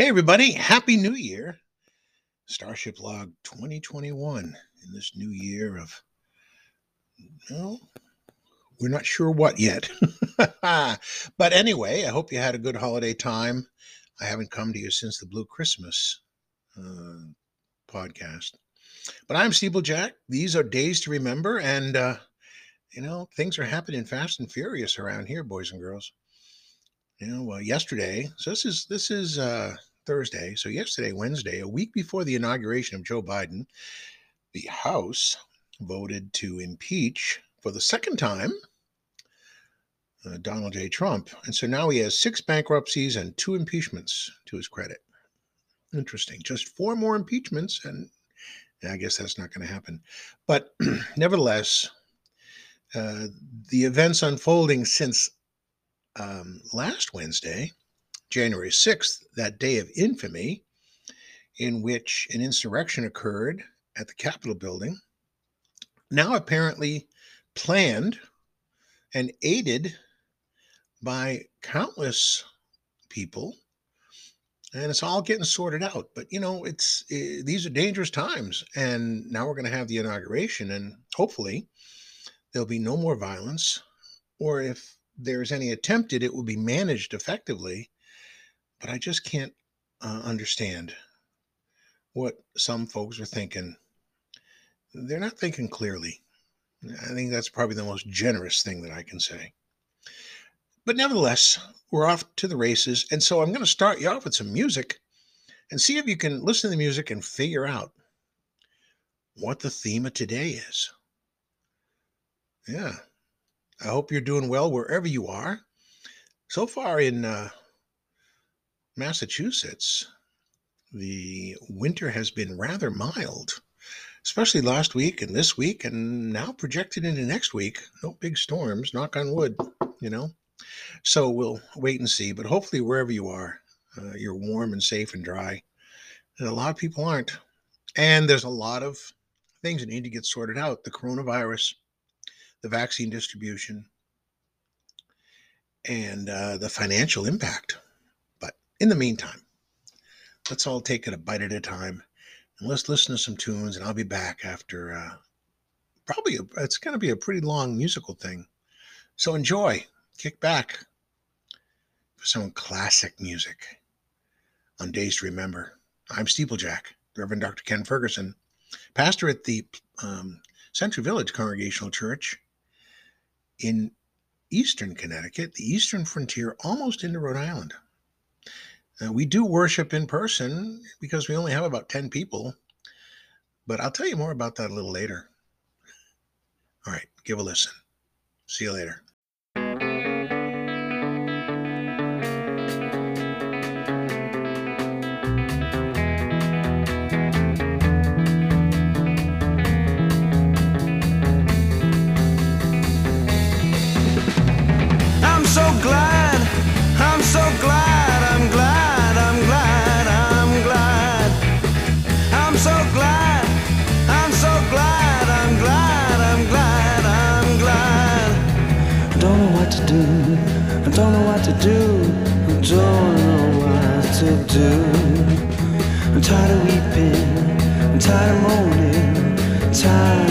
Hey, everybody, Happy New Year. Starship Log 2021 in this new year of, well, we're not sure what yet. but anyway, I hope you had a good holiday time. I haven't come to you since the Blue Christmas uh, podcast. But I'm Steeplejack. These are days to remember, and, uh, you know, things are happening fast and furious around here, boys and girls. You know, uh, yesterday, so this is, this is, uh, Thursday. So, yesterday, Wednesday, a week before the inauguration of Joe Biden, the House voted to impeach for the second time uh, Donald J. Trump. And so now he has six bankruptcies and two impeachments to his credit. Interesting. Just four more impeachments, and I guess that's not going to happen. But nevertheless, uh, the events unfolding since um, last Wednesday January 6th, that day of infamy, in which an insurrection occurred at the Capitol building, now apparently planned and aided by countless people and it's all getting sorted out. But you know it's it, eh, these are dangerous times and now we're going to have the inauguration and hopefully there'll be no more violence or if there's any attempted it will be managed effectively but I just can't uh, understand what some folks are thinking. They're not thinking clearly. I think that's probably the most generous thing that I can say. But nevertheless, we're off to the races. And so I'm going to start you off with some music and see if you can listen to the music and figure out what the theme of today is. Yeah. I hope you're doing well wherever you are. So far in uh, Massachusetts, the winter has been rather mild, especially last week and this week, and now projected into next week. No big storms, knock on wood, you know. So we'll wait and see. But hopefully, wherever you are, uh, you're warm and safe and dry. And a lot of people aren't. And there's a lot of things that need to get sorted out the coronavirus, the vaccine distribution, and uh, the financial impact in the meantime, let's all take it a bite at a time and let's listen to some tunes. And I'll be back after uh, probably a, it's going to be a pretty long musical thing. So enjoy, kick back for some classic music on Days to Remember. I'm Steeplejack, Reverend Dr. Ken Ferguson, pastor at the um, Central Village Congregational Church in Eastern Connecticut, the eastern frontier, almost into Rhode Island. We do worship in person because we only have about 10 people, but I'll tell you more about that a little later. All right, give a listen. See you later. do. I'm tired of weeping, I'm tired of moaning, I'm tired.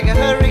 Like a hurricane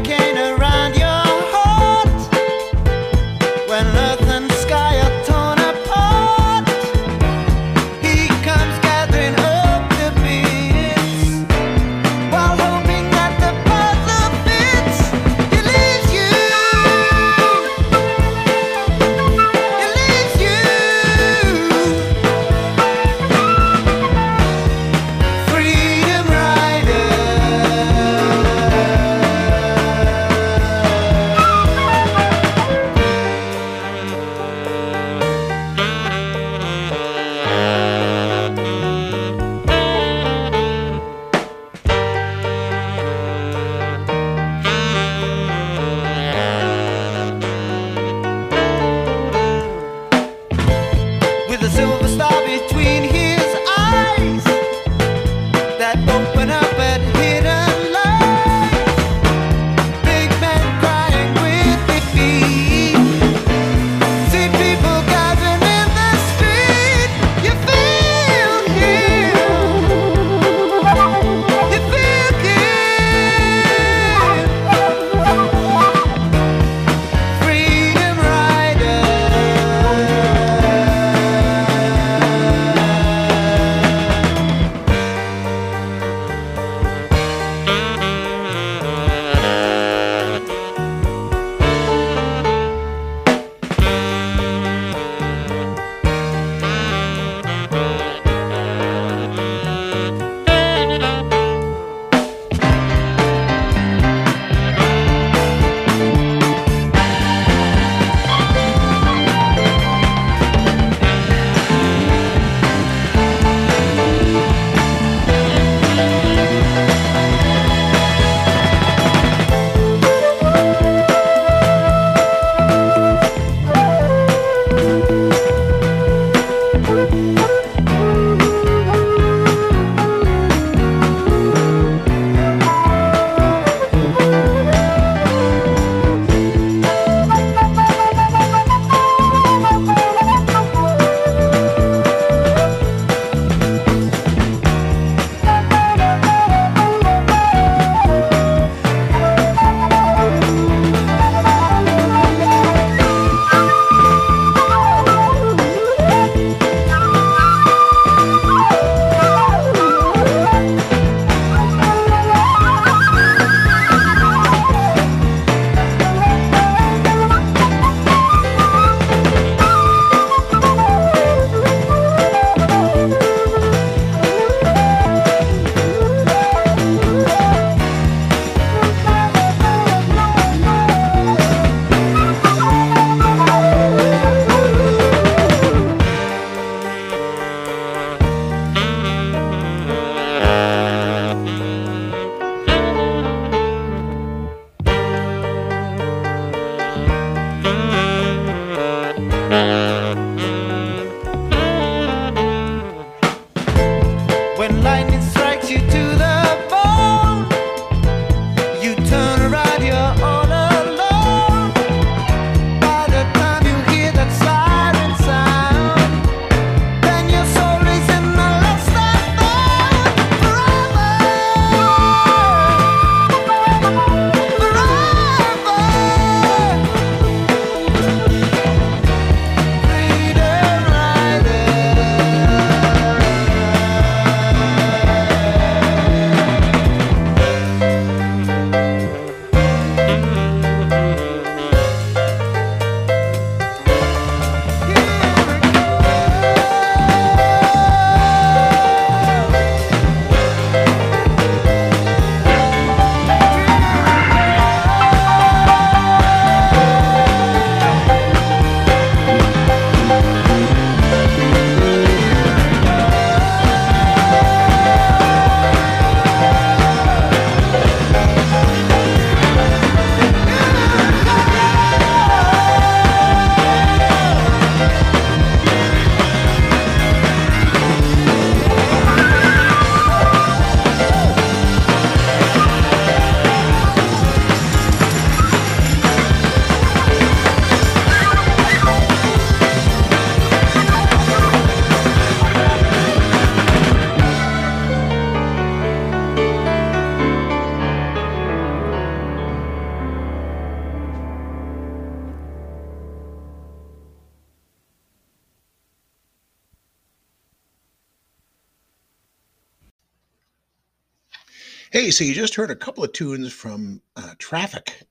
Hey, so you just heard a couple of tunes from uh, Traffic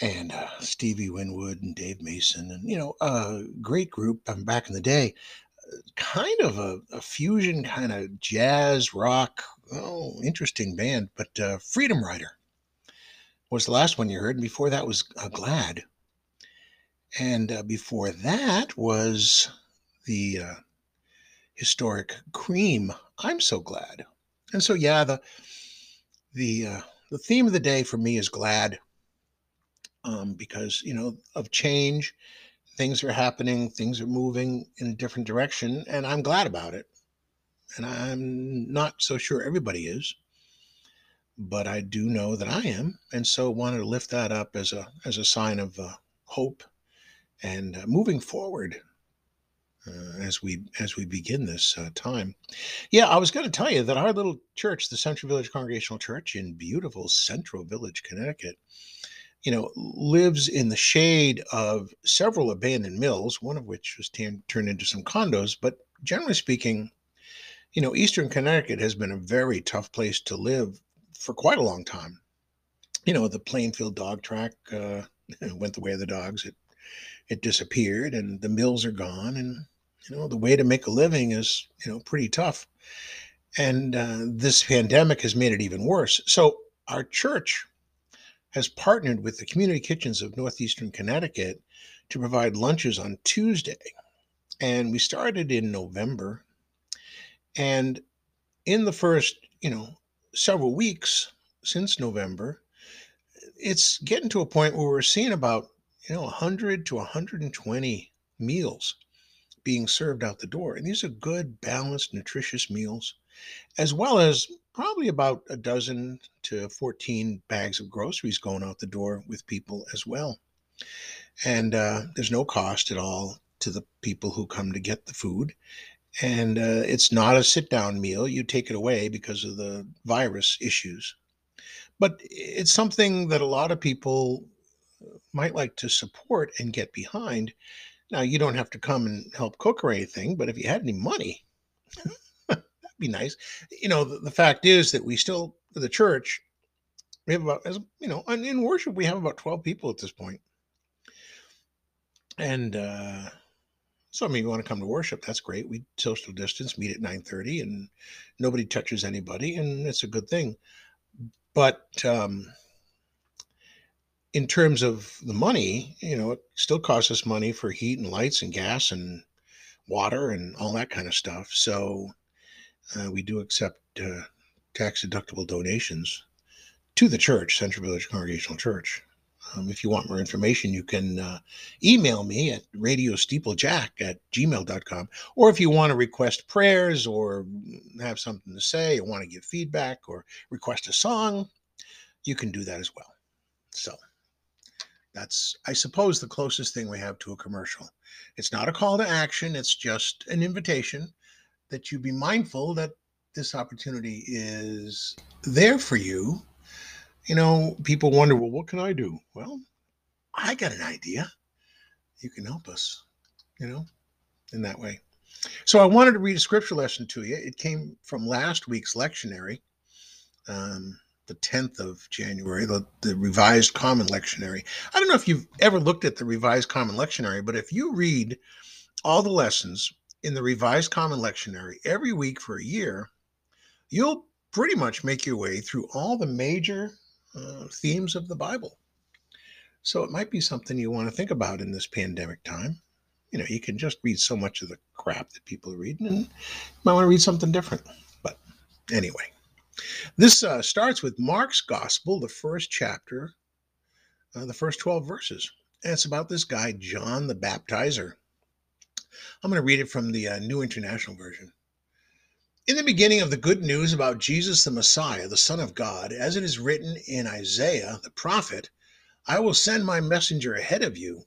and uh, Stevie Winwood and Dave Mason, and you know, a great group um, back in the day. Kind of a, a fusion, kind of jazz rock. Oh, interesting band, but uh, Freedom Rider was the last one you heard, and before that was uh, Glad, and uh, before that was the uh, historic Cream. I'm so glad, and so yeah, the the uh, the theme of the day for me is glad um, because you know of change things are happening things are moving in a different direction and i'm glad about it. And i'm not so sure everybody is but i do know that i am and so wanted to lift that up as a as a sign of uh, hope and uh, moving forward uh, as we as we begin this uh, time. Yeah, I was going to tell you that our little church, the Central Village Congregational Church in beautiful Central Village, Connecticut, you know, lives in the shade of several abandoned mills, one of which was t- turned into some condos. But generally speaking, you know, Eastern Connecticut has been a very tough place to live for quite a long time. You know, the Plainfield dog track uh, went the way of the dogs. It it disappeared, and the mills are gone, and you know, the way to make a living is you know pretty tough. And uh, this pandemic has made it even worse. So our church has partnered with the community kitchens of northeastern Connecticut to provide lunches on Tuesday. And we started in November. And in the first, you know, several weeks since November, it's getting to a point where we're seeing about, you know, 100 to 120 meals being served out the door. And these are good, balanced, nutritious meals, as well as probably about a dozen to 14 bags of groceries going out the door with people as well. And uh, there's no cost at all to the people who come to get the food. And uh, it's not a sit down meal. You take it away because of the virus issues. But it's something that a lot of people might like to support and get behind. Now, you don't have to come and help cook or anything, but if you had any money, that'd be nice. You know, the, the fact is that we still, the church, we have about, as you know, in worship, we have about 12 people at this point. And uh, so, I mean, you want to come to worship, that's great. We social distance, meet at 9.30 and nobody touches anybody and it's a good thing. But um, in terms of the money, you know, it still costs us money for heat and lights and gas and water and all that kind of stuff. So uh, we do accept uh, tax deductible donations to the church, Central Village Congregational Church. Um, if you want more information, you can uh, email me at radiosteeplejack at gmail.com. Or if you want to request prayers or have something to say or want to give feedback or request a song, you can do that as well. So that's, I suppose, the closest thing we have to a commercial. It's not a call to action, it's just an invitation that you be mindful that this opportunity is there for you. You know, people wonder, well, what can I do? Well, I got an idea. You can help us, you know, in that way. So I wanted to read a scripture lesson to you. It came from last week's lectionary, um, the 10th of January, the, the Revised Common Lectionary. I don't know if you've ever looked at the Revised Common Lectionary, but if you read all the lessons in the Revised Common Lectionary every week for a year, you'll pretty much make your way through all the major uh, themes of the Bible. So it might be something you want to think about in this pandemic time. You know, you can just read so much of the crap that people are reading, and you might want to read something different. But anyway, this uh, starts with Mark's Gospel, the first chapter, uh, the first 12 verses. And it's about this guy, John the Baptizer. I'm going to read it from the uh, New International Version. In the beginning of the good news about Jesus the Messiah, the Son of God, as it is written in Isaiah the prophet, I will send my messenger ahead of you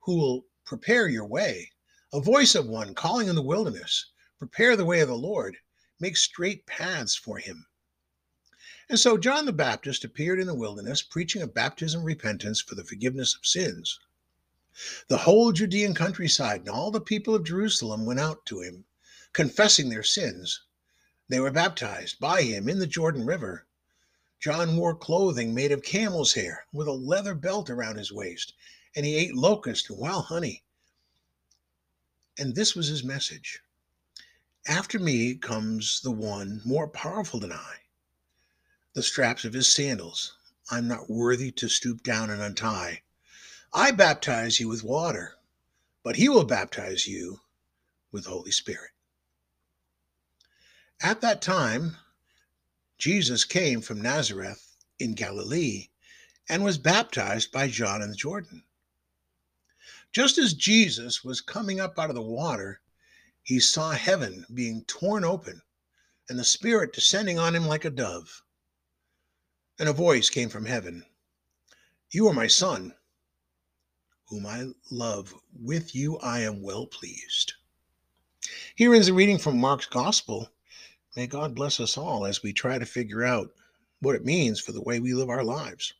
who will prepare your way. A voice of one calling in the wilderness, prepare the way of the Lord, make straight paths for him. And so John the Baptist appeared in the wilderness, preaching a baptism repentance for the forgiveness of sins. The whole Judean countryside and all the people of Jerusalem went out to him, confessing their sins. They were baptized by him in the Jordan River. John wore clothing made of camel's hair with a leather belt around his waist, and he ate locust and wild honey. And this was his message After me comes the one more powerful than I. The straps of his sandals I'm not worthy to stoop down and untie. I baptize you with water, but he will baptize you with Holy Spirit. At that time, Jesus came from Nazareth in Galilee and was baptized by John in the Jordan. Just as Jesus was coming up out of the water, he saw heaven being torn open and the Spirit descending on him like a dove. And a voice came from heaven You are my Son, whom I love. With you I am well pleased. Here is a reading from Mark's Gospel. May God bless us all as we try to figure out what it means for the way we live our lives.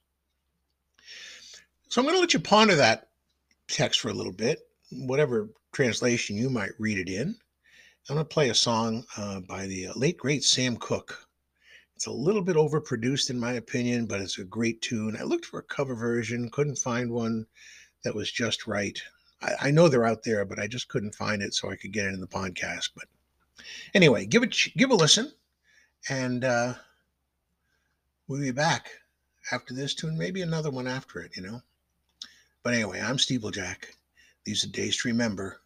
So I'm going to let you ponder that text for a little bit, whatever translation you might read it in. I'm going to play a song uh, by the uh, late, great Sam Cooke. It's a little bit overproduced, in my opinion, but it's a great tune. I looked for a cover version, couldn't find one that was just right. I, I know they're out there, but I just couldn't find it so I could get it in the podcast. But anyway, give it give a listen, and uh, we'll be back after this tune, maybe another one after it, you know. But anyway, I'm Steeplejack. These are days to remember.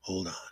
Hold on.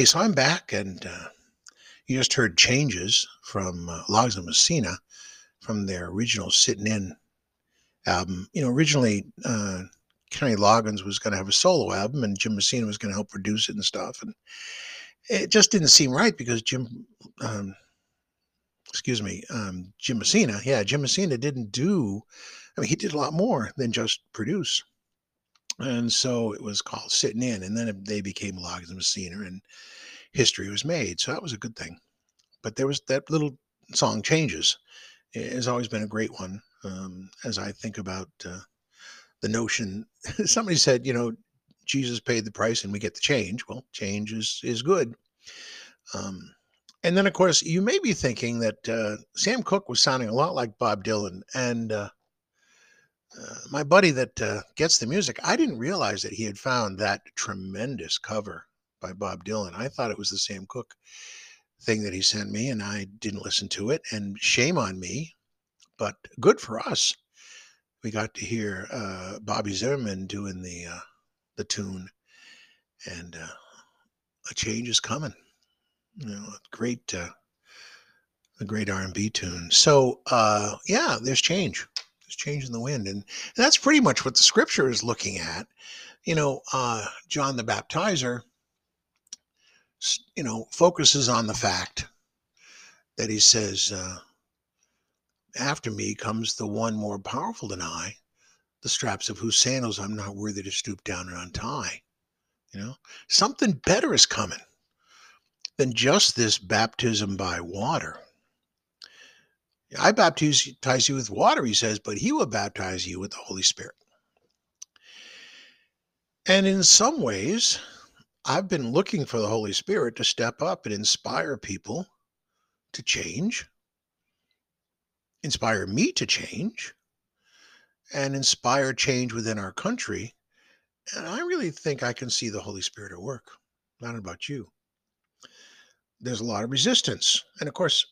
Hey, so I'm back, and uh, you just heard changes from uh, Loggins and Messina from their original Sitting In album. You know, originally, uh, Kenny Loggins was going to have a solo album, and Jim Messina was going to help produce it and stuff. And it just didn't seem right because Jim, um, excuse me, um, Jim Messina, yeah, Jim Messina didn't do, I mean, he did a lot more than just produce. And so it was called Sitting In, and then they became Loggins and Messina, and history was made. So that was a good thing. But there was that little song Changes it has always been a great one um, as I think about uh, the notion. Somebody said, you know, Jesus paid the price and we get the change. Well, change is is good. Um, and then, of course, you may be thinking that uh, Sam Cooke was sounding a lot like Bob Dylan. And uh, uh, my buddy that uh, gets the music, I didn't realize that he had found that tremendous cover by Bob Dylan. I thought it was the Sam Cooke thing that he sent me, and I didn't listen to it. And shame on me, but good for us. We got to hear uh, Bobby Zimmerman doing the uh, the tune, and uh, a change is coming. You know, great, uh, a great R and B tune. So yeah, there's change. There's change in the wind, and, and that's pretty much what the scripture is looking at. you know, uh, John the Baptizer, you know, focuses on the fact that he says, uh, after me comes the one more powerful than I, the straps of whose sandals I'm not worthy to stoop down and untie. You know, something better is coming than just this baptism by water. I baptize you with water, he says, but he will baptize you with the Holy Spirit. And in some ways, I've been looking for the Holy Spirit to step up and inspire people to change, inspire me to change, and inspire change within our country. And I really think I can see the Holy Spirit at work. Not about you. There's a lot of resistance. And of course,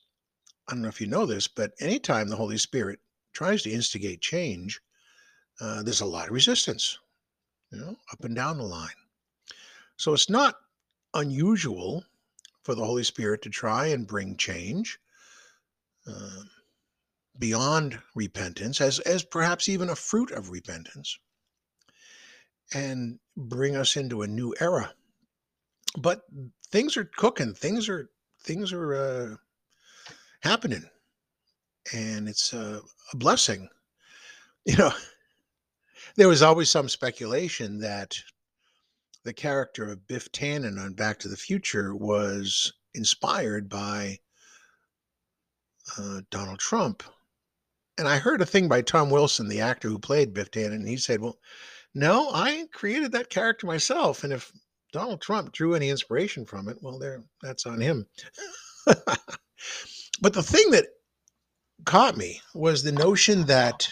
I don't know if you know this, but anytime the Holy Spirit tries to instigate change, uh, there's a lot of resistance, you know, up and down the line. So it's not unusual for the Holy Spirit to try and bring change uh, beyond repentance, as, as perhaps even a fruit of repentance, and bring us into a new era. But things are cooking, things are things are uh, happening, and it's a, a blessing. You know, there was always some speculation that the character of Biff Tannen on Back to the Future was inspired by uh, Donald Trump. And I heard a thing by Tom Wilson, the actor who played Biff Tannen, and he said, Well, no, I created that character myself. And if Donald Trump drew any inspiration from it, well, there, that's on him. but the thing that caught me was the notion that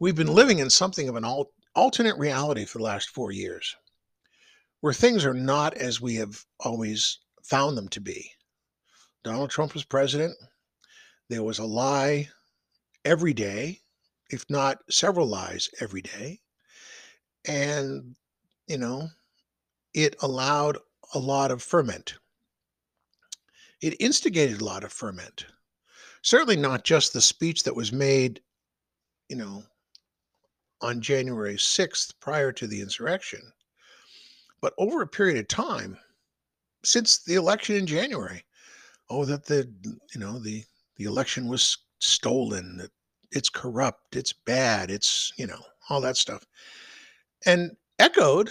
we've been living in something of an al- alternate reality for the last four years where things are not as we have always found them to be. Donald Trump was president. There was a lie every day, if not several lies every day. And, you know, it allowed a lot of ferment. It instigated a lot of ferment. Certainly not just the speech that was made, you know, on January 6th prior to the insurrection but over a period of time since the election in January. Oh, that the you know the the election was stolen, that it's corrupt, it's bad, it's you know all that stuff, and echoed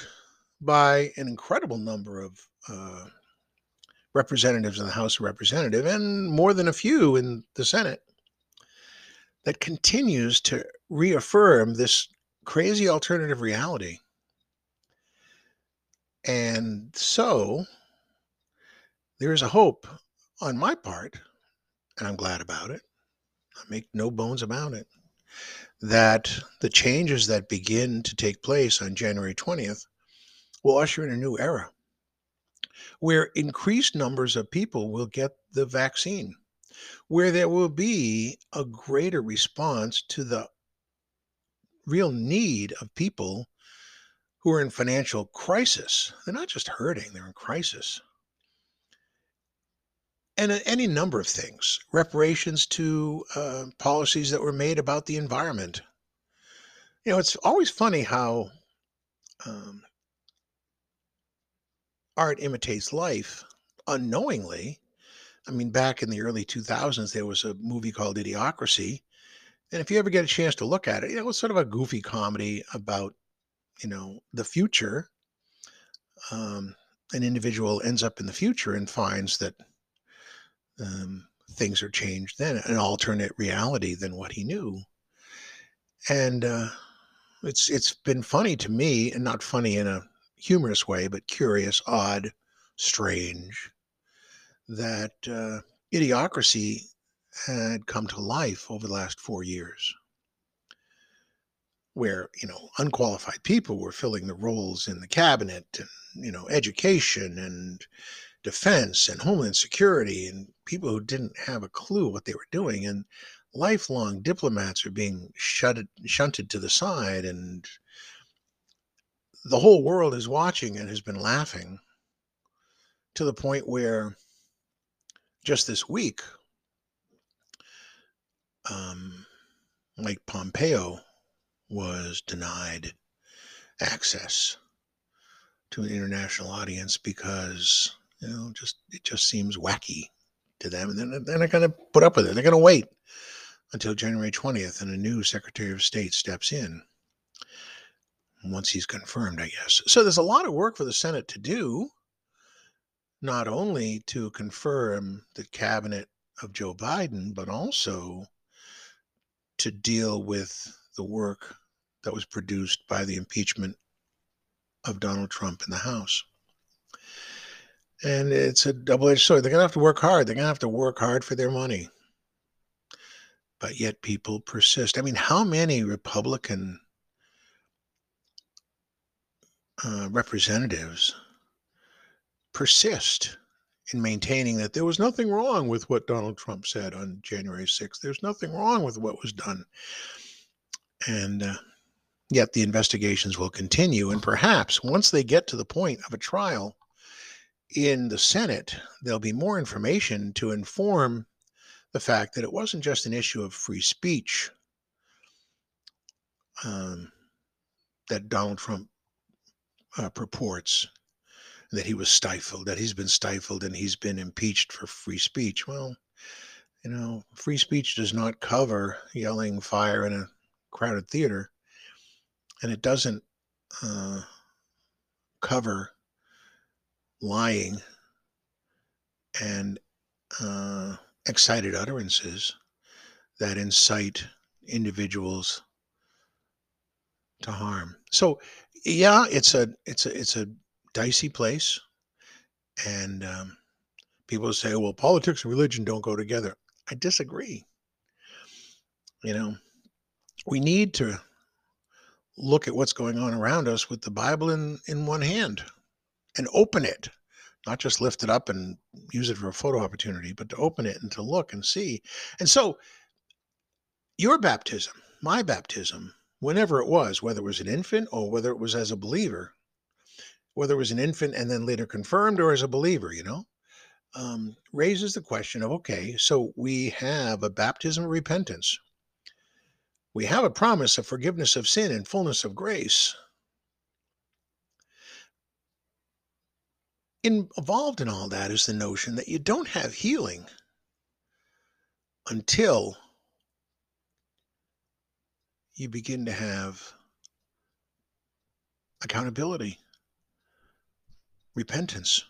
by an incredible number of uh, representatives in the House of Representatives and more than a few in the Senate. That continues to reaffirm this crazy alternative reality and so there is a hope on my part, and I'm glad about it. I make no bones about it, that the changes that begin to take place on January 20th will usher in a new era where increased numbers of people will get the vaccine, where there will be a greater response to the real need of people who are in financial crisis. They're not just hurting, they're in crisis. And any number of things, reparations to uh, policies that were made about the environment. You know, it's always funny how um, art imitates life unknowingly. I mean, back in the early 2000s, there was a movie called Idiocracy. And if you ever get a chance to look at it, know, it's sort of a goofy comedy about you know the future um, an individual ends up in the future and finds that um, things are changed then an alternate reality than what he knew and uh, it's it's been funny to me and not funny in a humorous way but curious odd strange that uh, idiocracy had come to life over the last four years. Where you know unqualified people were filling the roles in the cabinet and you know education and defense and homeland security and people who didn't have a clue what they were doing and lifelong diplomats are being shutted, shunted to the side and the whole world is watching and has been laughing to the point where just this week um, Mike Pompeo was denied access to an international audience because you know just it just seems wacky to them, and then they're not going to put up with it. They're going to wait until January 20th, and a new Secretary of State steps in once he's confirmed, I guess. So there's a lot of work for the Senate to do, not only to confirm the cabinet of Joe Biden, but also to deal with the work that was produced by the impeachment of Donald Trump in the House. And it's a double edged sword. They're going to have to work hard. They're going to have to work hard for their money. But yet people persist. I mean, how many Republican uh, representatives persist in maintaining that there was nothing wrong with what Donald Trump said on January 6th? There's nothing wrong with what was done. And uh, yet the investigations will continue. And perhaps once they get to the point of a trial in the Senate, there'll be more information to inform the fact that it wasn't just an issue of free speech um, that Donald Trump uh, purports that he was stifled, that he's been stifled and he's been impeached for free speech. Well, you know, free speech does not cover yelling fire in a crowded theater, and it doesn't uh, cover lying and uh, excited utterances that incite individuals to harm. So, yeah, it's a it's a it's a dicey place, and um, people say, "Well, politics and religion don't go together." I disagree. You know, we need to look at what's going on around us with the Bible in in one hand and open it, not just lift it up and use it for a photo opportunity, but to open it and to look and see. And so, your baptism, my baptism, whenever it was, whether it was an infant or whether it was as a believer, whether it was an infant and then later confirmed or as a believer, you know, um, raises the question of okay, so we have a baptism of repentance. We have a promise of forgiveness of sin and fullness of grace. Involved in all that is the notion that you don't have healing until you begin to have accountability, repentance,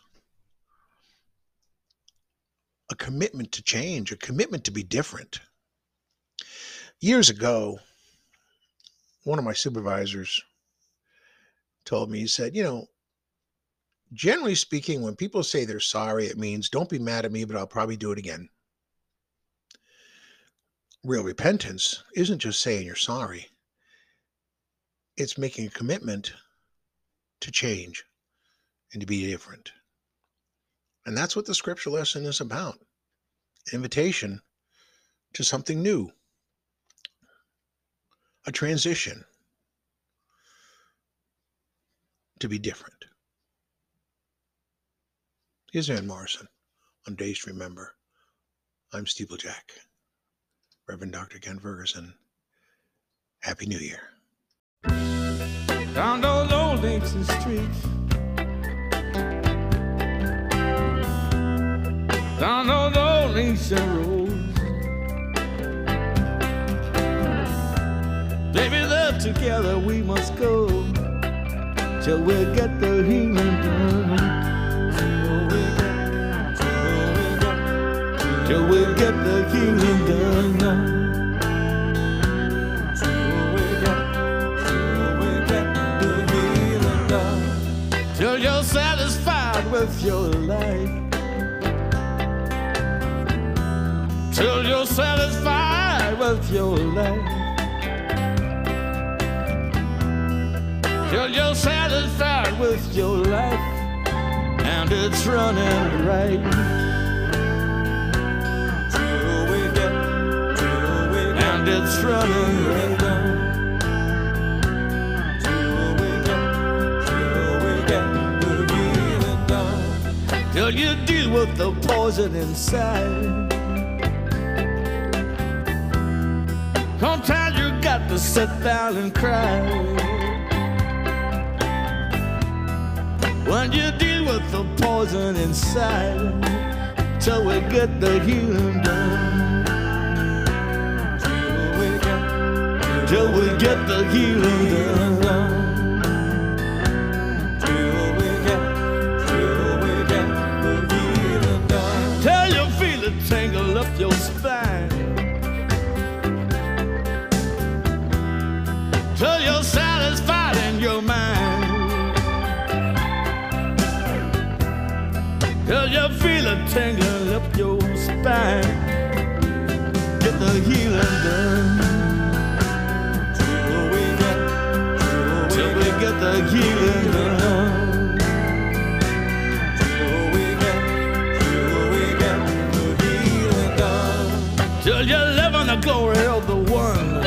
a commitment to change, a commitment to be different. Years ago, one of my supervisors told me, he said, You know, generally speaking, when people say they're sorry, it means don't be mad at me, but I'll probably do it again real repentance isn't just saying you're sorry, it's making a commitment to change and to be different. And that's what the scripture lesson is about invitation to something new, a transition to be different. Here's Van Morrison on Days to Remember. I'm Steeplejack. Reverend Dr. Ken Ferguson. Happy New Year. Down those old streets. Down those old roads. Baby, there together we must go till we get the healing done. Till we get the healing done. Till we get, till we get the healing done. Till you're satisfied with your life. Till you're satisfied with your life. Till you're satisfied with your life. And it's running right. bandits running. Till we get, till we get the real dawn. Till you deal with the poison inside. Sometimes you got to sit down and cry. When you deal with the poison inside, till we get the healing done. till we get the healing done. Till tangle up your spine. Till you're satisfied in your mind. Till up your spine. the healing God. Till we get, till we get the healing God. Till you live in the glory of the one.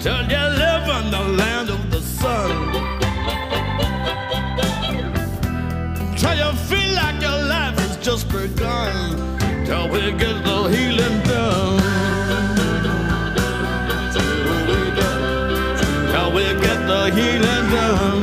Till you live in the land of the sun. Till you feel like your life has just begun. Till we get the healing healing done.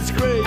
It's great.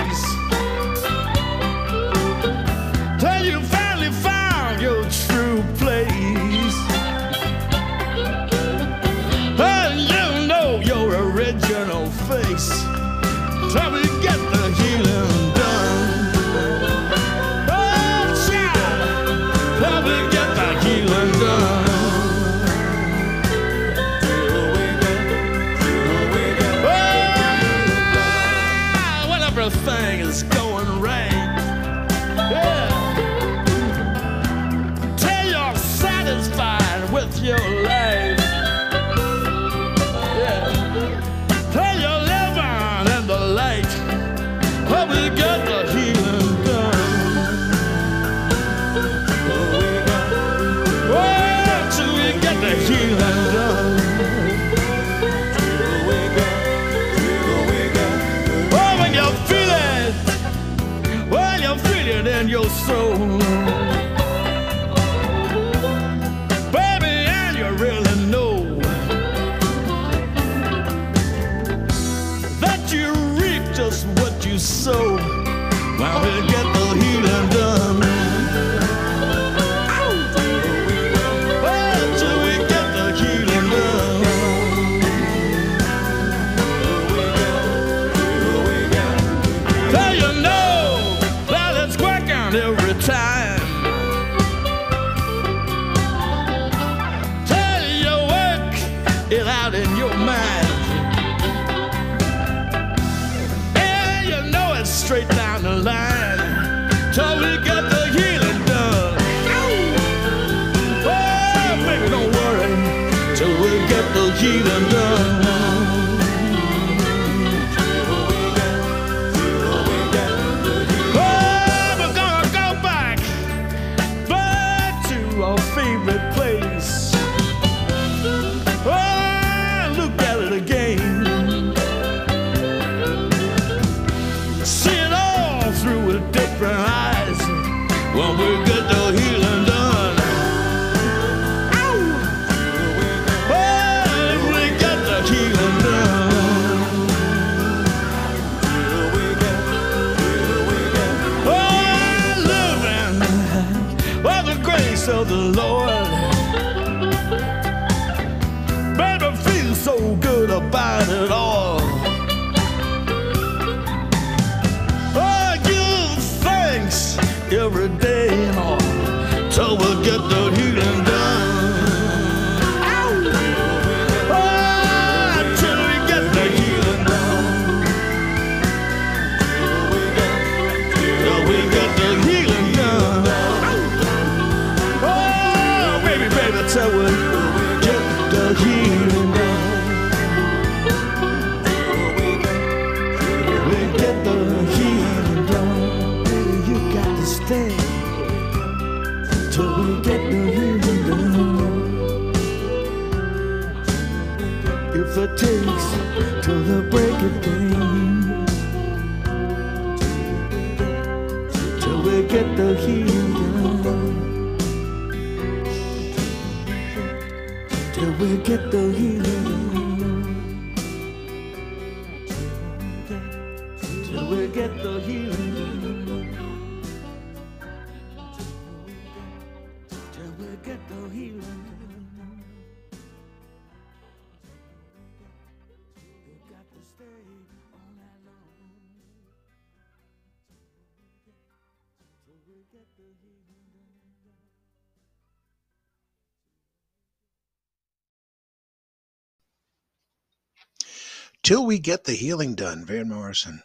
Till we get the healing done, Van Morrison,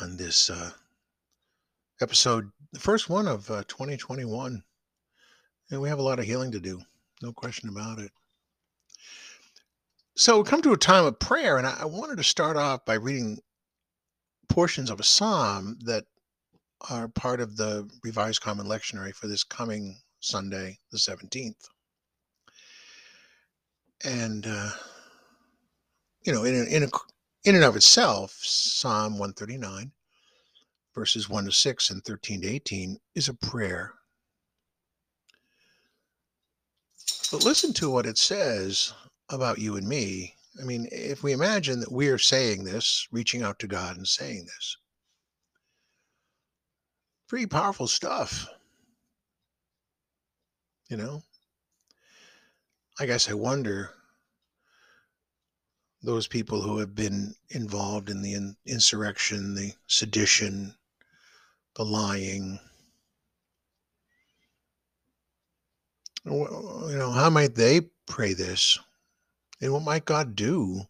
on this uh, episode, the first one of uh, 2021. And we have a lot of healing to do, no question about it. So we come to a time of prayer, and I, I wanted to start off by reading portions of a psalm that are part of the Revised Common Lectionary for this coming Sunday, the 17th. And, uh, you know, in, in, in and of itself, Psalm 139, verses 1 to 6 and 13 to 18, is a prayer. But listen to what it says about you and me. I mean, if we imagine that we are saying this, reaching out to God and saying this, pretty powerful stuff. You know? I guess I wonder those people who have been involved in the in- insurrection, the sedition, the lying. You know, how might they pray this? And what might God do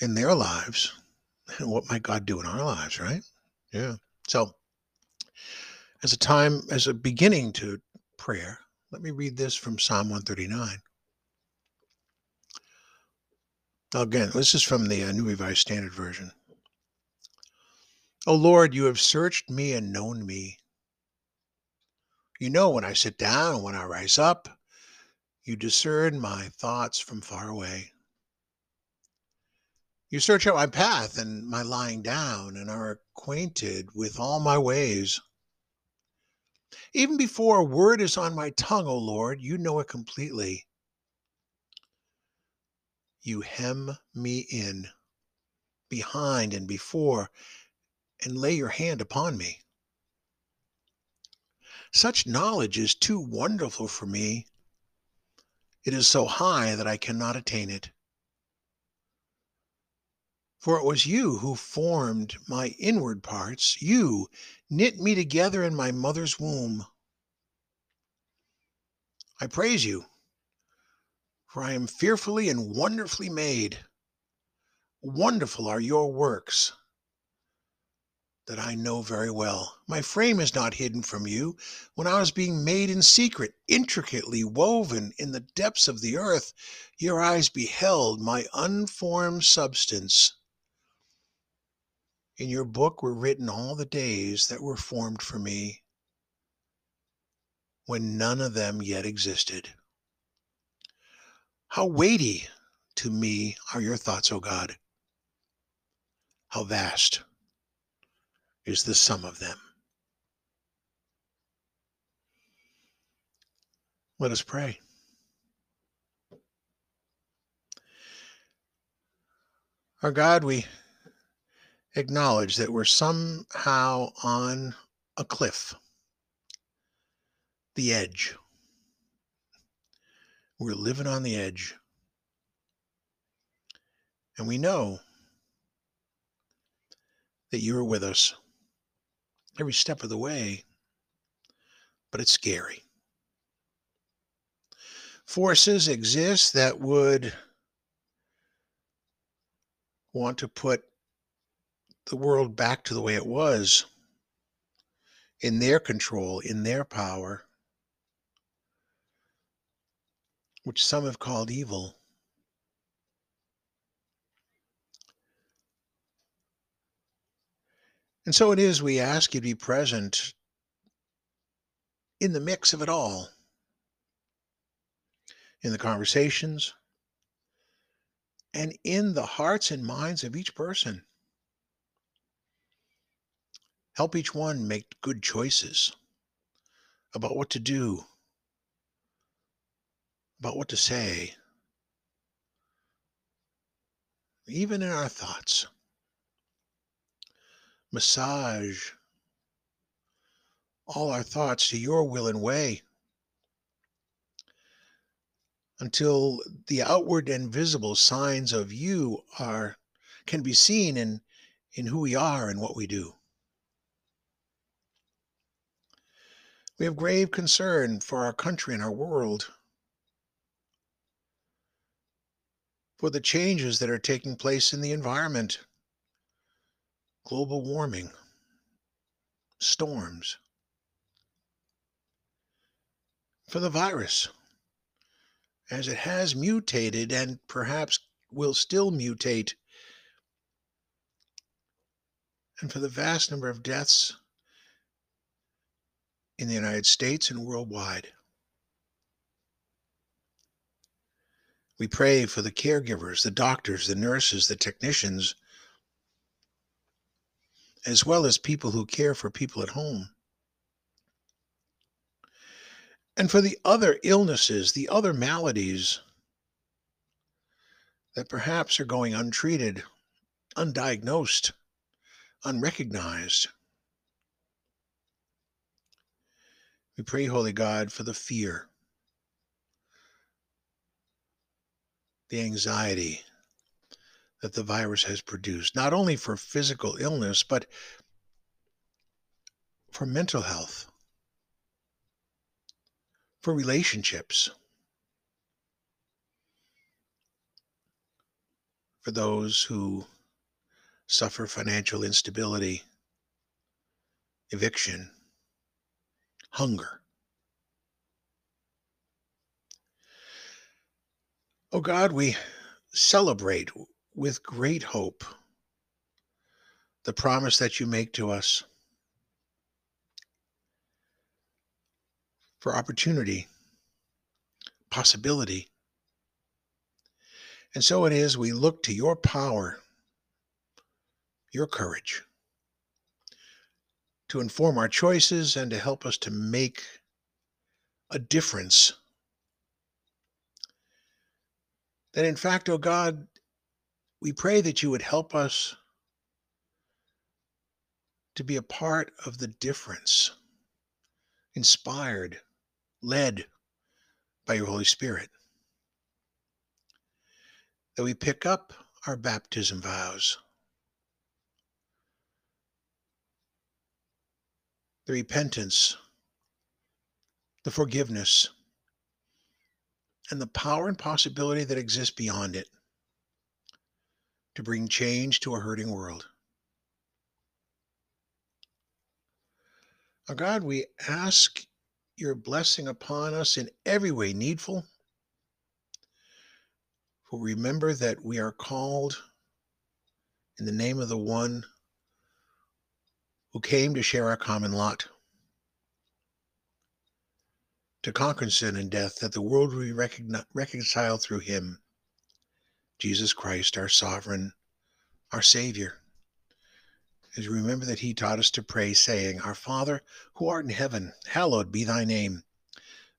in their lives? And what might God do in our lives, right? Yeah. So, as a time, as a beginning to prayer, let me read this from Psalm 139. Again, this is from the uh, New Revised Standard Version. O Lord, you have searched me and known me. You know when I sit down and when I rise up. You discern my thoughts from far away. You search out my path and my lying down and are acquainted with all my ways. Even before a word is on my tongue, O Lord, you know it completely. You hem me in, behind and before, and lay your hand upon me. Such knowledge is too wonderful for me. It is so high that I cannot attain it. For it was you who formed my inward parts. You knit me together in my mother's womb. I praise you, for I am fearfully and wonderfully made. Wonderful are your works that I know very well. My frame is not hidden from you. When I was being made in secret, intricately woven in the depths of the earth, your eyes beheld my unformed substance. In your book were written all the days that were formed for me, when none of them yet existed. How weighty to me are your thoughts, O God! How vast is the sum of them. Let us pray. Our God, we acknowledge that we're somehow on a cliff, the edge. We're living on the edge. And we know that you are with us every step of the way, but it's scary. Forces exist that would want to put the world back to the way it was in their control, in their power, which some have called evil. And so it is we ask you to be present in the mix of it all, in the conversations, and in the hearts and minds of each person. Help each one make good choices about what to do, about what to say, even in our thoughts. Massage all our thoughts to your will and way until the outward and visible signs of you are can be seen in in who we are and what we do. We have grave concern for our country and our world, for the changes that are taking place in the environment, global warming, storms, for the virus. As it has mutated and perhaps will still mutate, and for the vast number of deaths in the United States and worldwide. We pray for the caregivers, the doctors, the nurses, the technicians, as well as people who care for people at home. And for the other illnesses, the other maladies that perhaps are going untreated, undiagnosed, unrecognized. We pray, Holy God, for the fear, the anxiety that the virus has produced, not only for physical illness, but for mental health for relationships, for those who suffer financial instability, eviction, hunger. Oh God, we celebrate with great hope the promise that you make to us for opportunity, possibility. And so it is we look to your power, your courage to inform our choices and to help us to make a difference. That in fact, oh God, we pray that you would help us to be a part of the difference, inspired led by your Holy Spirit. That we pick up our baptism vows, the repentance, the forgiveness, and the power and possibility that exists beyond it to bring change to a hurting world. Our God, we ask your blessing upon us in every way needful. For remember that we are called in the name of the one who came to share our common lot, to conquer sin and death, that the world will be recogni- reconciled through him, Jesus Christ, our sovereign, our Savior. As you remember that he taught us to pray, saying, Our Father, who art in heaven, hallowed be thy name.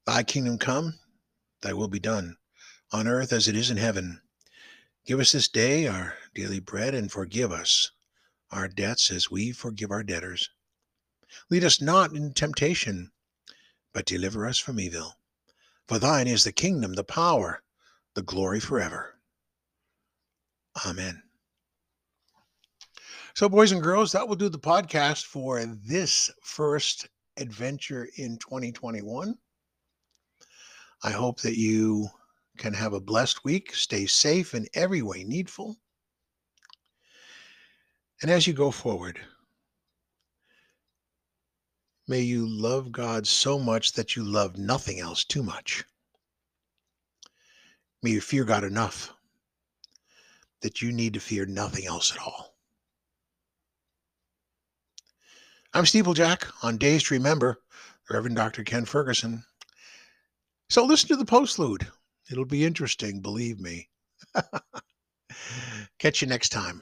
Thy kingdom come, thy will be done, on earth as it is in heaven. Give us this day our daily bread, and forgive us our debts as we forgive our debtors. Lead us not into temptation, but deliver us from evil. For thine is the kingdom, the power, the glory forever. Amen. So, boys and girls, that will do the podcast for this first adventure in 2021. I hope that you can have a blessed week, stay safe in every way needful. And as you go forward, may you love God so much that you love nothing else too much. May you fear God enough that you need to fear nothing else at all. I'm Steeplejack on Days to Remember, Reverend Dr. Ken Ferguson. So listen to the postlude. It'll be interesting, believe me. Catch you next time.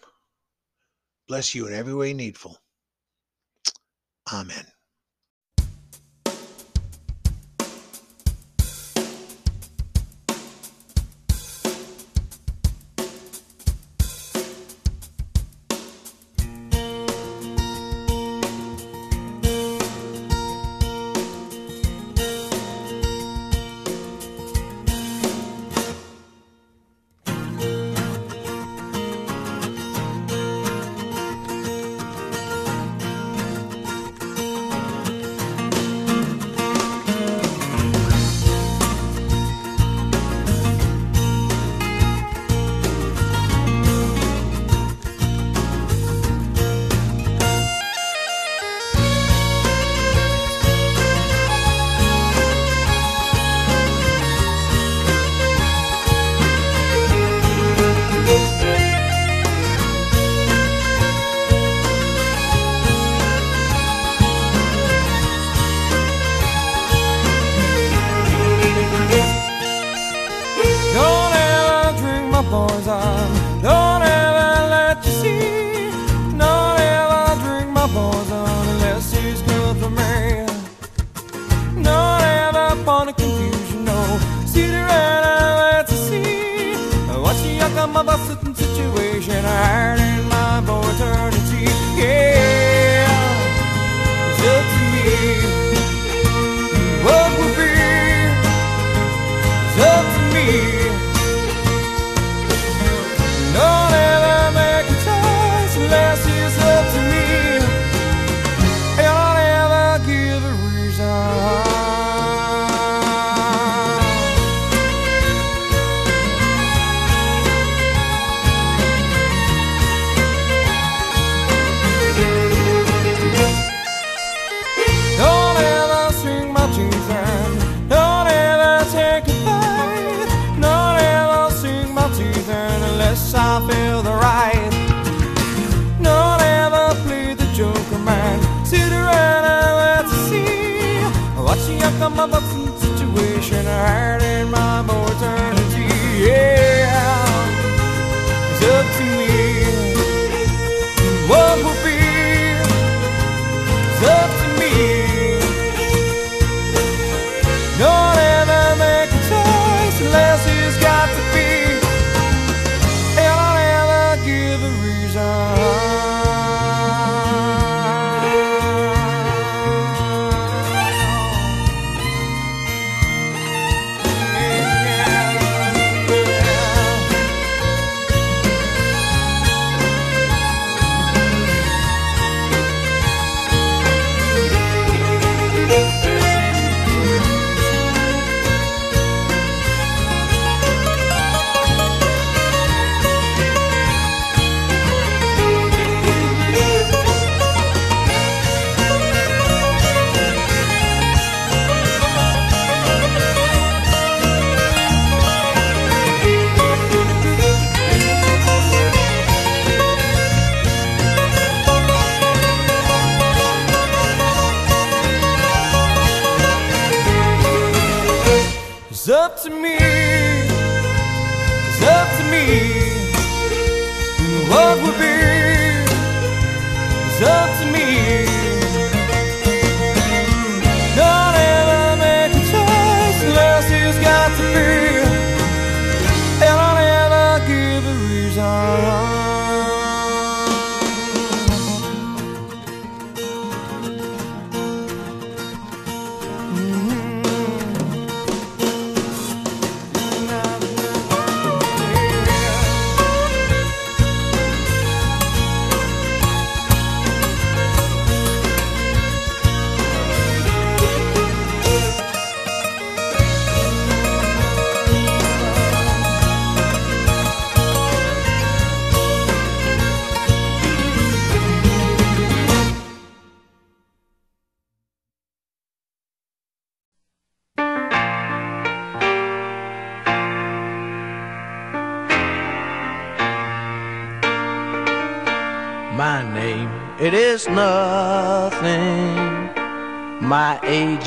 Bless you in every way needful. Amen.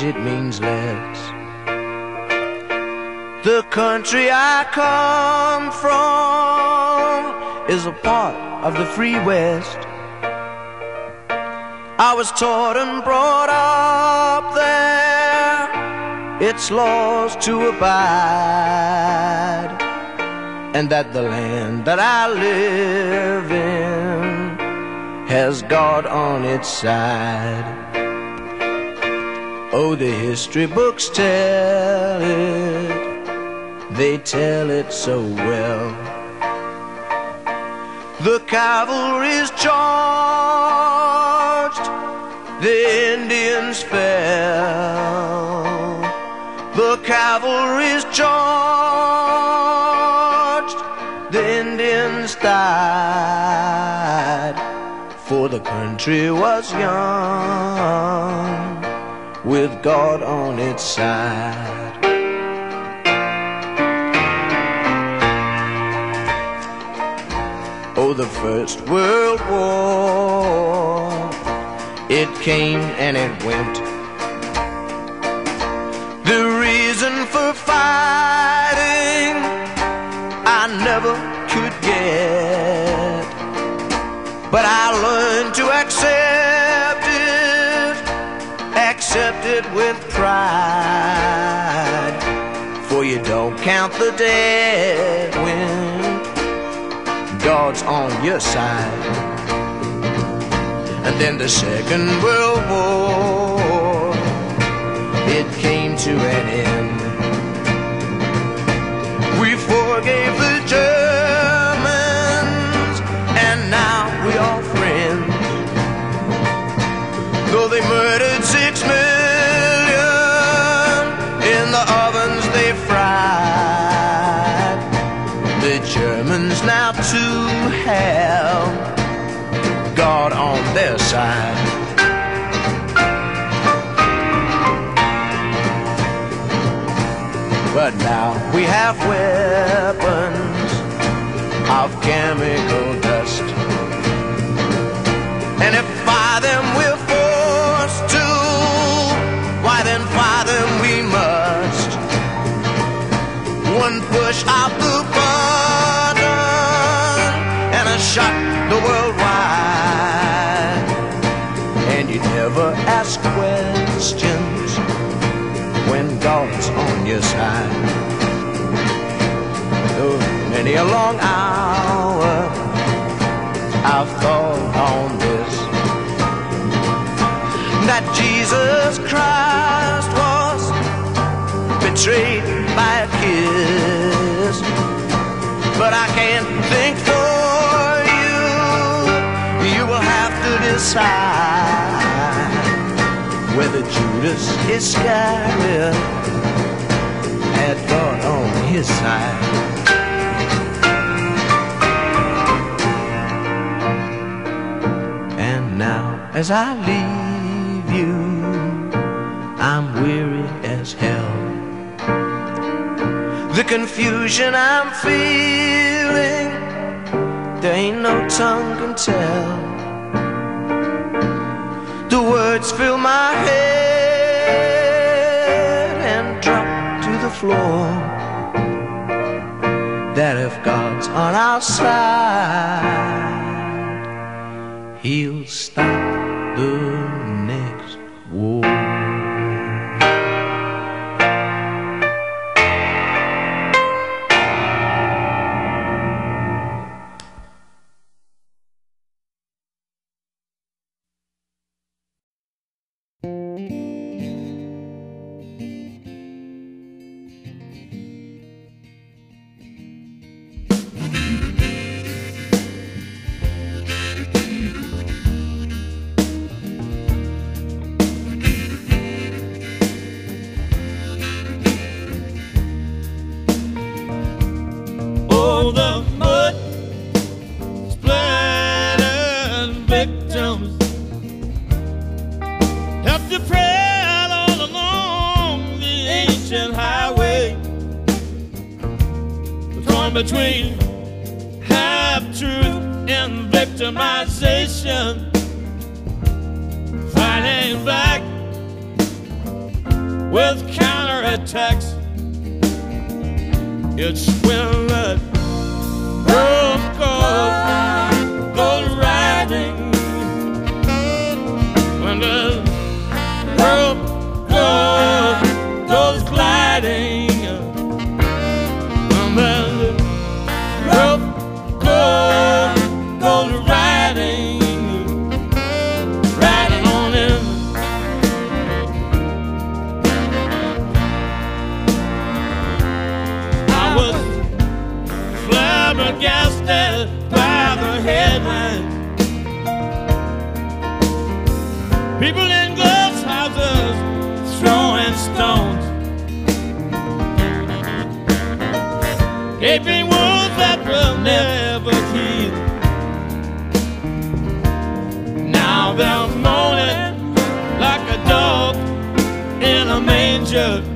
It means less. The country I come from is a part of the free West. I was taught and brought up there, its laws to abide, and that the land that I live in has God on its side. Oh, the history books tell it, they tell it so well. The cavalry's charged, the Indians fell. The cavalry's charged, the Indians died. For the country was young, with God on its side. Oh, the First World War. It came and it went. The reason for fighting I never could get. But I learned to accept it with pride. For you don't count the dead when God's on your side. And then the Second World War, it came to an end. We have weapons of chemical dust. And if fire them we're forced to, why then fire them we must. One push of the button and a shot the world wide. And you never ask questions when God's on your side. A long hour I've thought on this that Jesus Christ was betrayed by a kiss. But I can't think for you. You will have to decide whether Judas Iscariot had God on his side. As I leave you, I'm weary as hell. The confusion I'm feeling, there ain't no tongue can tell. The words fill my head and drop to the floor. That if God's on our side, He'll stop the People in glass houses throwing stones. Gaping wounds that will never heal. Now they're moaning like a dog in a manger.